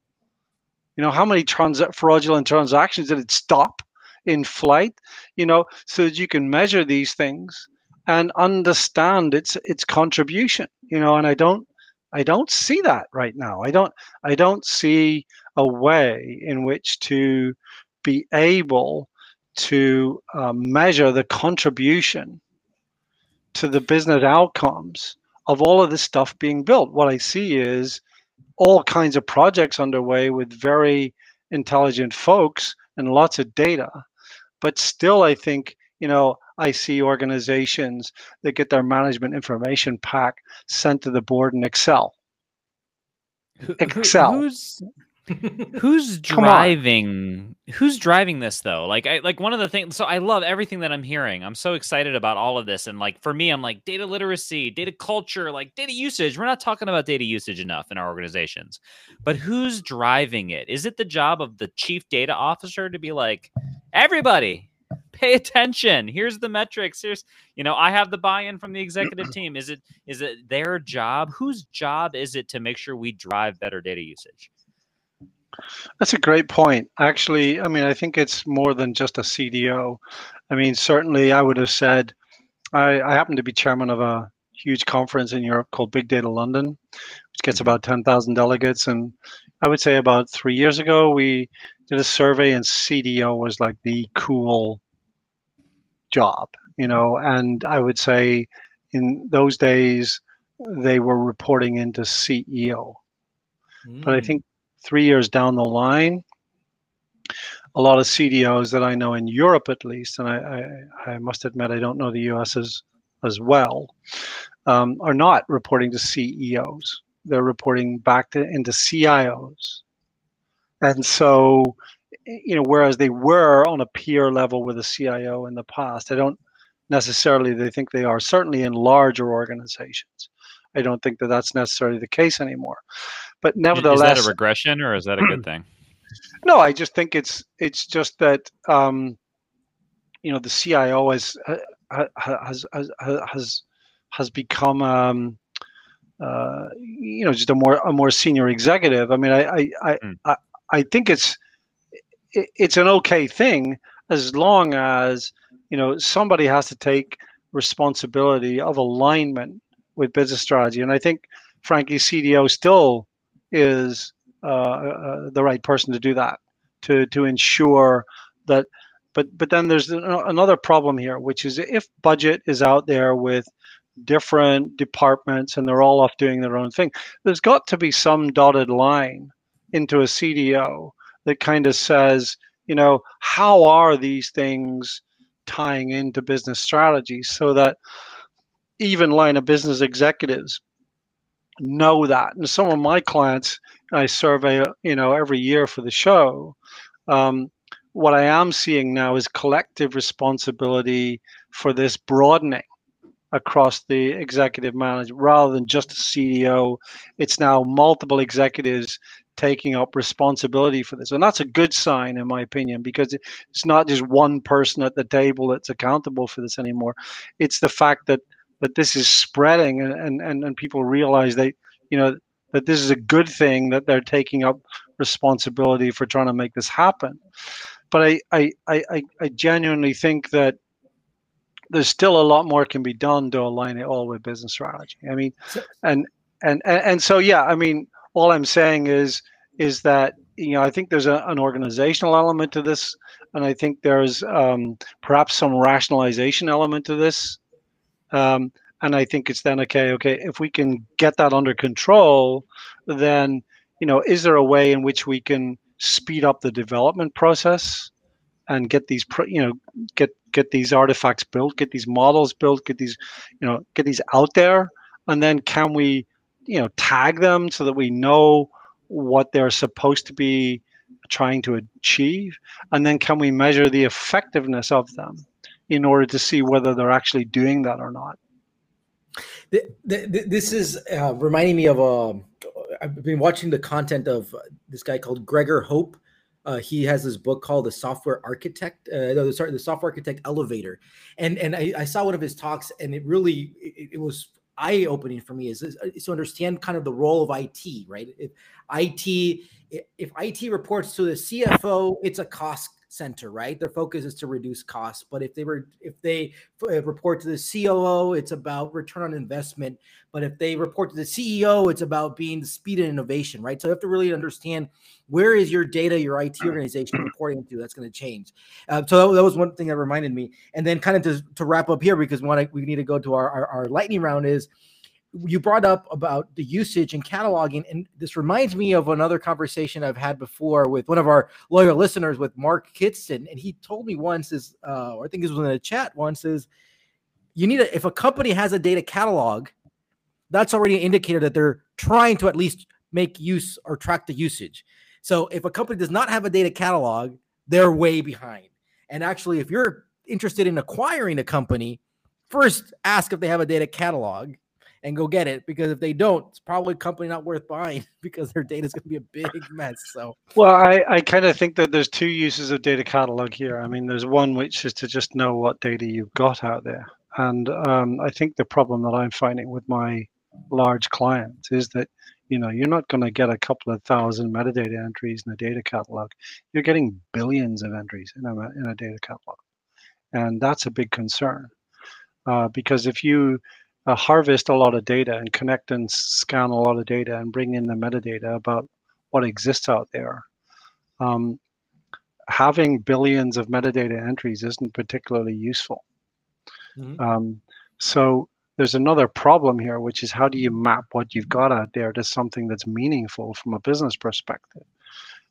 You know, how many trans- fraudulent transactions did it stop in flight? You know, so that you can measure these things and understand its its contribution. You know, and I don't I don't see that right now. I don't I don't see a way in which to be able to uh, measure the contribution to the business outcomes of all of this stuff being built. What I see is all kinds of projects underway with very intelligent folks and lots of data. But still, I think, you know, I see organizations that get their management information pack sent to the board in Excel. Excel. Who's who's *laughs* driving who's driving this though? Like i like one of the things so i love everything that i'm hearing. I'm so excited about all of this and like for me i'm like data literacy data culture like data usage. We're not talking about data usage enough in our organizations. But who's driving it? Is it the job of the chief data officer to be like everybody pay attention. Here's the metrics. Here's you know i have the buy-in from the executive team. Is it is it their job? Whose job is it to make sure we drive better data usage that's a great point. Actually, I mean, I think it's more than just a CDO. I mean, certainly I would have said, I, I happen to be chairman of a huge conference in Europe called Big Data London, which gets about 10,000 delegates. And I would say about three years ago, we did a survey and CDO was like the cool job, you know, and I would say in those days, they were reporting into CEO. Mm. But I hmm. think three years down the line, a lot of CDOs that I know in Europe, at least, and I, I, I must admit I don't know the US as, as well, um, are not reporting to CEOs. They're reporting back to, into CIOs. And so, you know, whereas they were on a peer level with a CIO in the past, I don't necessarily they think they are, certainly in larger organizations. I don't think that that's necessarily the case anymore. But nevertheless, is that a regression or is that a good thing? *clears throat* No, I just think it's it's just that um, you know the CIO has has has has has become um, uh, you know just a more a more senior executive. I mean, I I I, mm. I, I think it's it's an okay thing as long as you know somebody has to take responsibility of alignment with business strategy, and I think frankly CDO still is uh, uh, the right person to do that to to ensure that but but then there's another problem here which is if budget is out there with different departments and they're all off doing their own thing there's got to be some dotted line into a cdo that kind of says you know how are these things tying into business strategies so that even line of business executives know that. And some of my clients I survey, you know, every year for the show. Um, what I am seeing now is collective responsibility for this broadening across the executive management rather than just a CEO. It's now multiple executives taking up responsibility for this. And that's a good sign, in my opinion, because it's not just one person at the table that's accountable for this anymore. It's the fact that that this is spreading and, and, and people realize they, you know, that this is a good thing that they're taking up responsibility for trying to make this happen. But I, I, I, I genuinely think that there's still a lot more can be done to align it all with business strategy. I mean, and, and, and, and so, yeah, I mean, all I'm saying is, is that, you know, I think there's a, an organizational element to this. And I think there's um, perhaps some rationalization element to this um, and I think it's then okay, okay, if we can get that under control, then you know, is there a way in which we can speed up the development process and get these, you know, get get these artifacts built, get these models built, get these, you know, get these out there, and then can we, you know, tag them so that we know what they're supposed to be trying to achieve? And then can we measure the effectiveness of them in order to see whether they're actually doing that or not? This is uh, reminding me of a. I've been watching the content of this guy called Gregor Hohpe. Uh, he has this book called the Software Architect, uh, no, sorry, the Software Architect Elevator, and and I, I saw one of his talks, and it really it, it was eye opening for me is, is, to understand kind of the role of IT, right? If IT if IT reports to the CFO, it's a cost center, right? Their focus is to reduce costs. But if they were, if they uh, report to the COO, it's about return on investment. But if they report to the CEO, it's about being the speed and innovation, right? So you have to really understand where is your data, your IT organization reporting to. That's going to change. Uh, so that, was one thing that reminded me. And then kind of to, to wrap up here, because what we need to go to our, our, our lightning round is you brought up about the usage and cataloging, and this reminds me of another conversation I've had before with one of our loyal listeners, with Mark Kitson, and he told me once is, uh, or I think this was in a chat once, is you need a if a company has a data catalog, that's already an indicator that they're trying to at least make use or track the usage. So if a company does not have a data catalog, they're way behind. And actually, if you're interested in acquiring a company, first ask if they have a data catalog and go get it because if they don't, it's probably a company not worth buying *laughs* because their data is going to be a big *laughs* mess. So, well, I, I kind of think that there's two uses of data catalog here. I mean, there's one which is to just know what data you've got out there. And um, I think the problem that I'm finding with my large clients is that you know you're not going to get a couple of thousand metadata entries in a data catalog you're getting billions of entries in a, in a data catalog and that's a big concern uh, because if you uh, harvest a lot of data and connect and scan a lot of data and bring in the metadata about what exists out there. Um, having billions of metadata entries isn't particularly useful. Mm-hmm. Um, so there's another problem here, which is how do you map what you've got out there to something that's meaningful from a business perspective,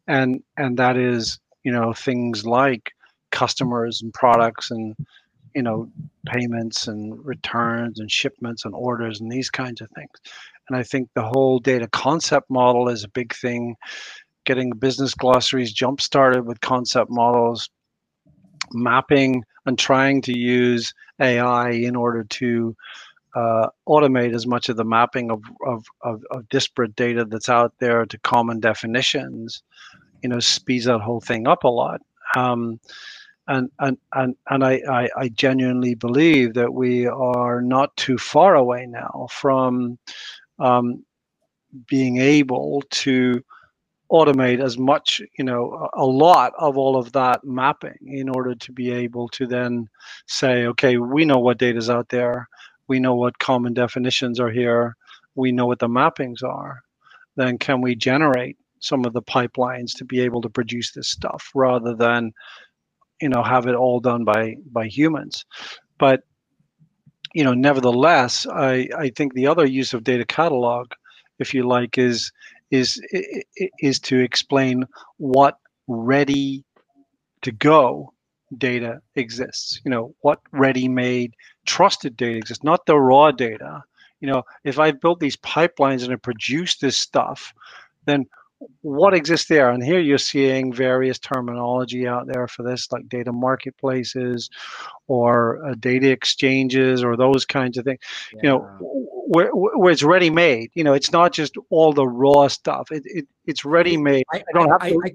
and and that is you know things like customers and products and you know payments and returns and shipments and orders and these kinds of things. And i think the whole data concept model is a big thing. Getting business glossaries jump started with concept models mapping and trying to use ai in order to uh, automate as much of the mapping of, of, of, of disparate data that's out there to common definitions you know speeds that whole thing up a lot. Um, and and and and I, I, I genuinely believe that we are not too far away now from um, being able to automate as much you know a lot of all of that mapping in order to be able to then say okay we know what data is out there. We know what common definitions are here. We know what the mappings are. Then can we generate some of the pipelines to be able to produce this stuff rather than you know have it all done by by humans. But you know nevertheless i i think the other use of data catalog if you like is is is to explain what ready to go data exists. You know what ready made trusted data exists not the raw data. You know if i built these pipelines and i produce this stuff then what exists there? And here you're seeing various terminology out there for this like data marketplaces or uh, data exchanges or those kinds of things yeah. you know where, where it's ready made you know it's not just all the raw stuff. It, it it's ready made I, I don't have I, to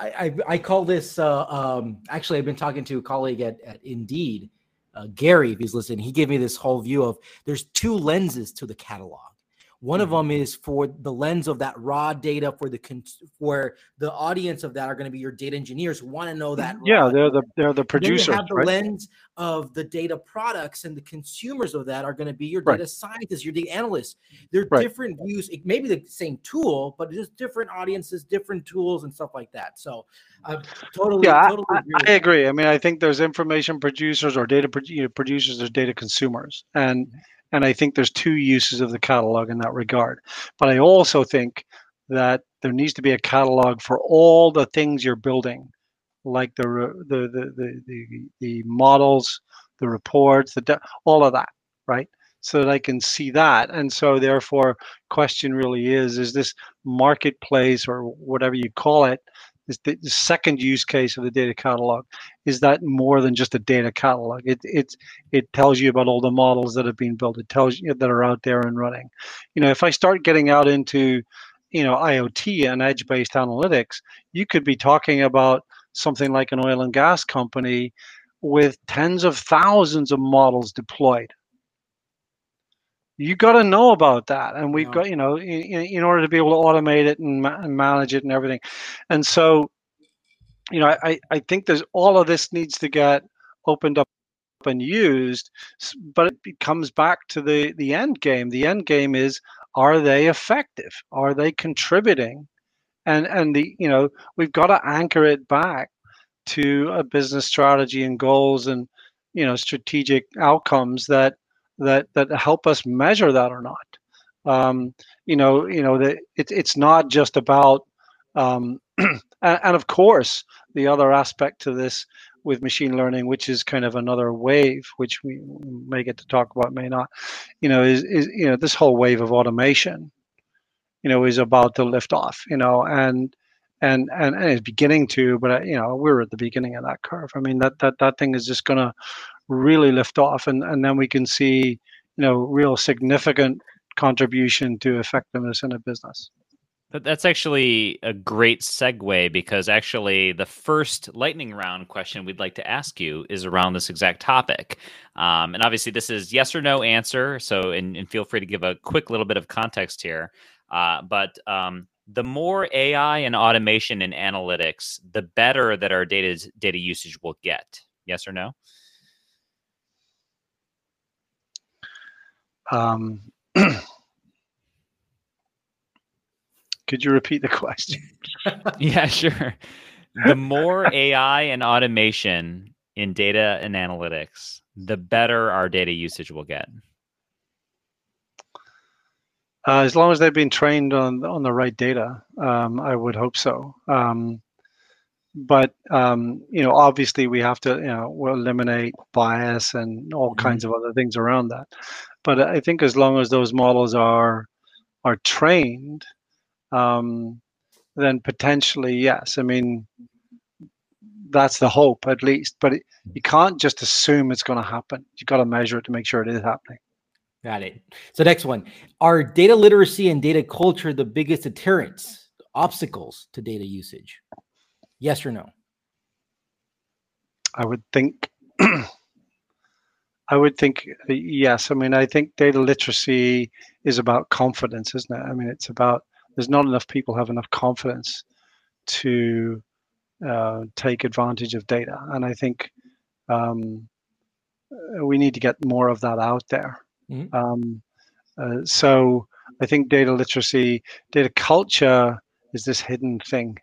I, I, I call this uh, um, actually i've been talking to a colleague at, at indeed uh, gary if he's listening. He gave me this whole view of there's two lenses to the catalog one of them mm-hmm. is for the lens of that raw data for the for the audience of that are going to be your data engineers who want to know that. Yeah, they're the they're the producers. Then you have the right? lens of the data products and the consumers of that are going to be your data right. scientists, your data analysts. They're right. different views. It may be the same tool, but just different audiences, different tools, and stuff like that. So, I totally, yeah, totally I, agree. I, agree. I mean, I think there's information producers or data producers, there's data consumers, and mm-hmm and I think there's two uses of the catalog in that regard. But I also think that there needs to be a catalog for all the things you're building, like the the the the the, the models, the reports, the all of that, right? So that I can see that. And so therefore, question really is: Is this marketplace or whatever you call it is the, the second use case of the data catalog is that more than just a data catalog. It it it tells you about all the models that have been built. It tells you that are out there and running. You know, if I start getting out into you know IoT and edge-based analytics, you could be talking about something like an oil and gas company with tens of thousands of models deployed you got to know about that and we've yeah. got you know in, in, order to be able to automate it and, ma- and, manage it and everything. And so you know I, I think there's all of this needs to get opened up and used but it comes back to the the end game. The end game is are they effective? Are they contributing? And and the you know we've got to anchor it back to a business strategy and goals and you know strategic outcomes that that that help us measure that or not. Um, you know, you know that it, it's not just about, um, *clears throat* and, and, of course, the other aspect to this with machine learning, which is kind of another wave, which we may get to talk about, may not, you know, is is you know this whole wave of automation, you know, is about to lift off, you know, and and and, and it's beginning to, but uh, you know, we're at the beginning of that curve. I mean, that that that thing is just to really lift off, and and then we can see you know real significant contribution to effectiveness in a business. That's actually a great segue because actually the first lightning round question we'd like to ask you is around this exact topic. Um, and obviously, this is yes or no answer. So, and, and, feel free to give a quick little bit of context here. Uh, but um, the more AI and automation and analytics, the better that our data data usage will get. Yes or no? Um, *clears throat* could you repeat the *laughs* question? yeah, sure. The more *laughs* AI and automation in data and analytics, the better our data usage will get. Uh, as long as they've been trained on on the right data, um, I would hope so. Um, but um, you know, obviously, we have to you know we'll eliminate bias and all mm-hmm. kinds of other things around that. But I think as long as those models are are trained, um, then potentially yes. I mean, that's the hope at least. But it, you can't just assume it's going to happen. You've got to measure it to make sure it is happening. Got it. So next one, are data literacy and data culture the biggest deterrents, obstacles to data usage? Yes or no? I would think *clears throat* I would think uh, yes. I mean, I think data literacy is about confidence, isn't it? I mean, it's about there's not enough people have enough confidence to uh, take advantage of data, and I think um, uh, we need to get more of that out there. Mm-hmm. Um, uh, so I think data literacy, data culture is this hidden thing.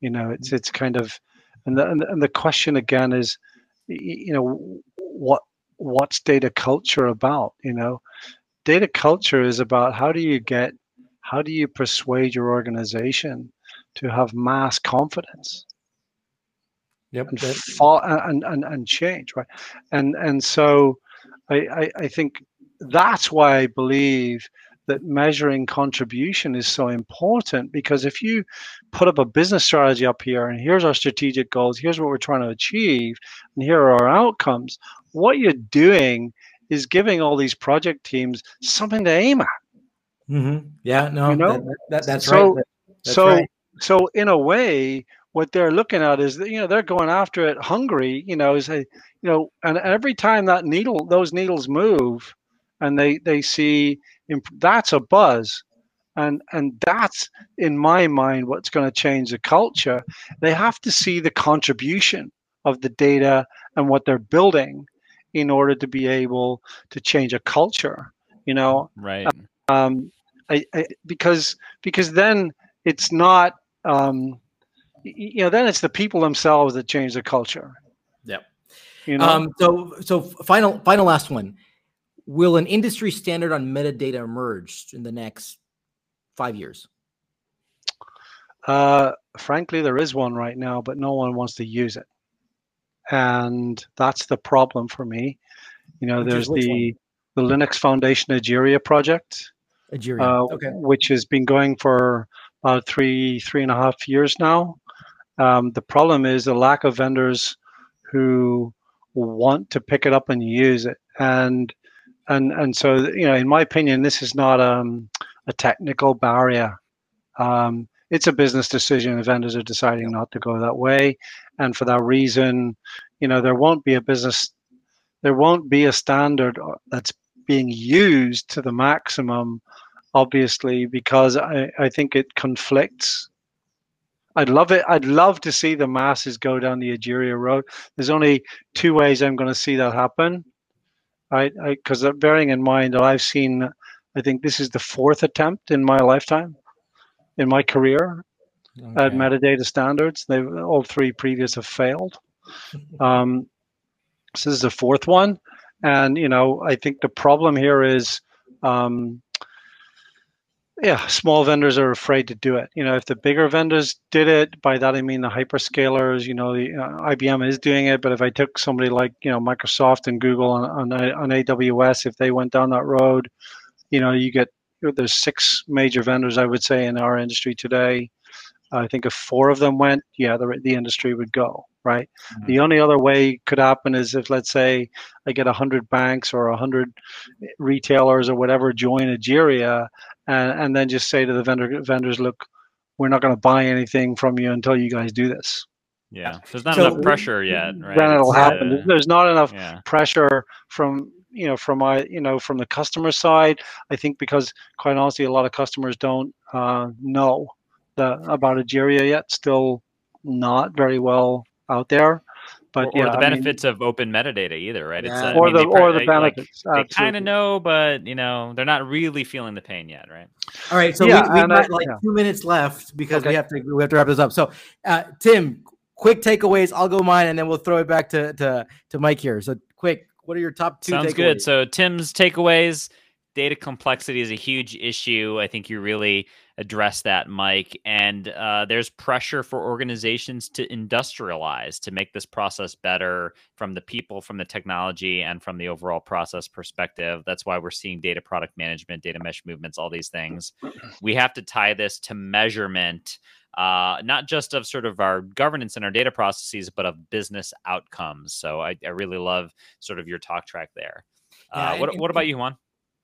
You know, it's mm. it's kind of, and the and the question again is, you know, what what's data culture about you know? Data culture is about how do you get how do you persuade your organization to have mass confidence? Yep and, and, and and change right? And and so I, I i think that's why i believe that measuring contribution is so important because if you put up a business strategy up here and here's our strategic goals, here's what we're trying to achieve, and here are our outcomes, what you're doing is giving all these project teams something to aim at. Mm-hmm. Yeah, no, you know? that, that, that's so, right. That's so, right. so in a way, what they're looking at is that you know they're going after it hungry. You know, is a, you know, and every time that needle, those needles move, and they they see that's a buzz. And and that's in my mind what's going to change the culture. They have to see the contribution of the data and what they're building in order to be able to change a culture you know? Right. Um I, I because because then it's not um you know then it's the people themselves that change the culture. Yep. You know? Um so so final final last one Will an industry standard on metadata emerge in the next five years? Uh, frankly, there is one right now, but no one wants to use it, and that's the problem for me. You know, which there's the one? the Linux Foundation Egeria project, Egeria, uh, okay. which has been going for about three three and a half years now. Um, the problem is the lack of vendors who want to pick it up and use it. And and and so you know, in my opinion, this is not um, a technical barrier. Um, it's a business decision. The vendors are deciding not to go that way, and for that reason, you know, there won't be a business, there won't be a standard uh, that's being used to the maximum, obviously, because I, I think it conflicts. I'd love it. I'd love to see the masses go down the Egeria road. There's only two ways I'm going to see that happen, right? Because bearing in mind that I've seen, I think this is the fourth attempt in my lifetime, in my career, okay. at metadata standards. They all three previous have failed. *laughs* Um, so this is the fourth one, and you know I think the problem here is, um, yeah, small vendors are afraid to do it. You know, if the bigger vendors did it, by that I mean the hyperscalers. You know, the uh, IBM is doing it, but if I took somebody like you know Microsoft and Google on on, on AWS, if they went down that road, you know, you get there's six major vendors I would say in our industry today. I think if four of them went, yeah, the, the industry would go, right? Mm-hmm. The only other way could happen is if, let's say, I get 100 banks or 100 retailers or whatever join Egeria and, and then just say to the vendor vendors, look, we're not going to buy anything from you until you guys do this. Yeah, there's not so, enough pressure yet, right? Then it'll it's, happen. Uh, there's not enough yeah. pressure from you know from my you know from the customer side. I think because quite honestly, a lot of customers don't uh, know the about Egeria yet. Still not very well out there. But or, yeah, or the benefits I mean, of open metadata either, right? Yeah. It's, uh, or I mean, the or the benefits. Like, they kind of know, but you know they're not really feeling the pain yet, right? All right, so yeah, we, have got like yeah. two minutes left because okay. we have to we have to wrap this up. So, uh, Tim, quick takeaways. I'll go mine, and then we'll throw it back to to to Mike here. So, quick, what are your top two? Sounds takeaways? good. So, Tim's takeaways: data complexity is a huge issue. I think you really address that, Mike. And uh, there's pressure for organizations to industrialize to make this process better from the people, from the technology, and from the overall process perspective. That's why we're seeing data product management, data mesh movements, all these things. We have to tie this to measurement. Uh, not just of sort of our governance and our data processes, but of business outcomes. So I, I really love sort of your talk track there. Uh, yeah, what, and, what about you, Juan?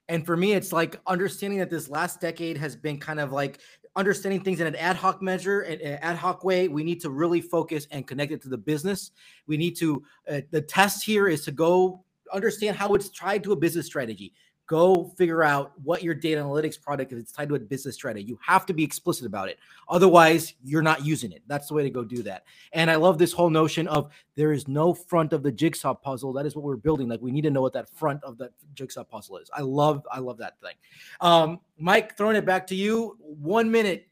And for me, it's like understanding that this last decade has been kind of like understanding things in an ad hoc measure, an ad hoc way. We need to really focus and connect it to the business. We need to, uh, the test here is to go understand how it's tied to a business strategy go figure out what your data analytics product is. It's tied to a business strategy. You have to be explicit about it. Otherwise, you're not using it. That's the way to go do that. And I love this whole notion of there is no front of the jigsaw puzzle. That is what we're building. Like we need to know what that front of that jigsaw puzzle is. I love, I love that thing. Um, Mike, throwing it back to you. One minute.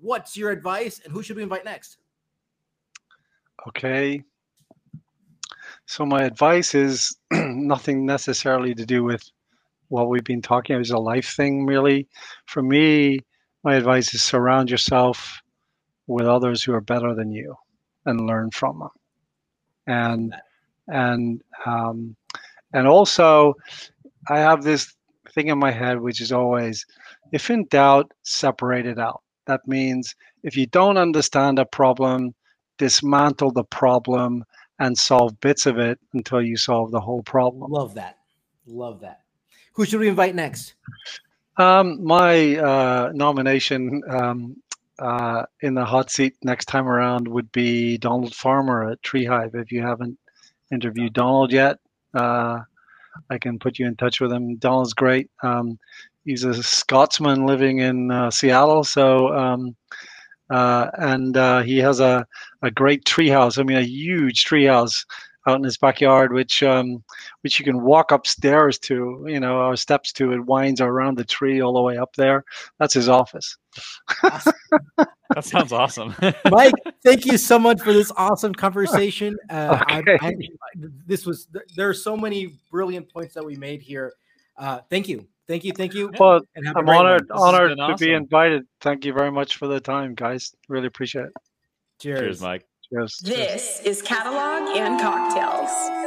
What's your advice, and who should we invite next? Okay. So my advice is *clears throat* nothing necessarily to do with what we've been talking about is a life thing, really. For me, my advice is surround yourself with others who are better than you and learn from them. And and um, and also, I have this thing in my head, which is always, if in doubt, separate it out. That means if you don't understand a problem, dismantle the problem and solve bits of it until you solve the whole problem. Love that. Love that. Who should we invite next? Um, my uh, nomination um, uh, in the hot seat next time around would be Donald Farmer at Treehive. If you haven't interviewed Donald yet, uh, I can put you in touch with him. Donald's great. Um, he's a Scotsman living in uh, Seattle, so um, uh, and uh, he has a, a great treehouse. I mean, a huge treehouse out in his backyard, which um, which you can walk upstairs to, you know, or steps to. It winds around the tree all the way up there. That's his office. *laughs* that sounds awesome, *laughs* Mike. Thank you so much for this awesome conversation. Uh, okay. I, I, this was there are so many brilliant points that we made here. Uh, thank you, thank you, thank you. Well, I'm honored honored to awesome. be invited. Thank you very much for the time, guys. Really appreciate it. Cheers, Cheers Mike. Yes. This is Catalog and Cocktails.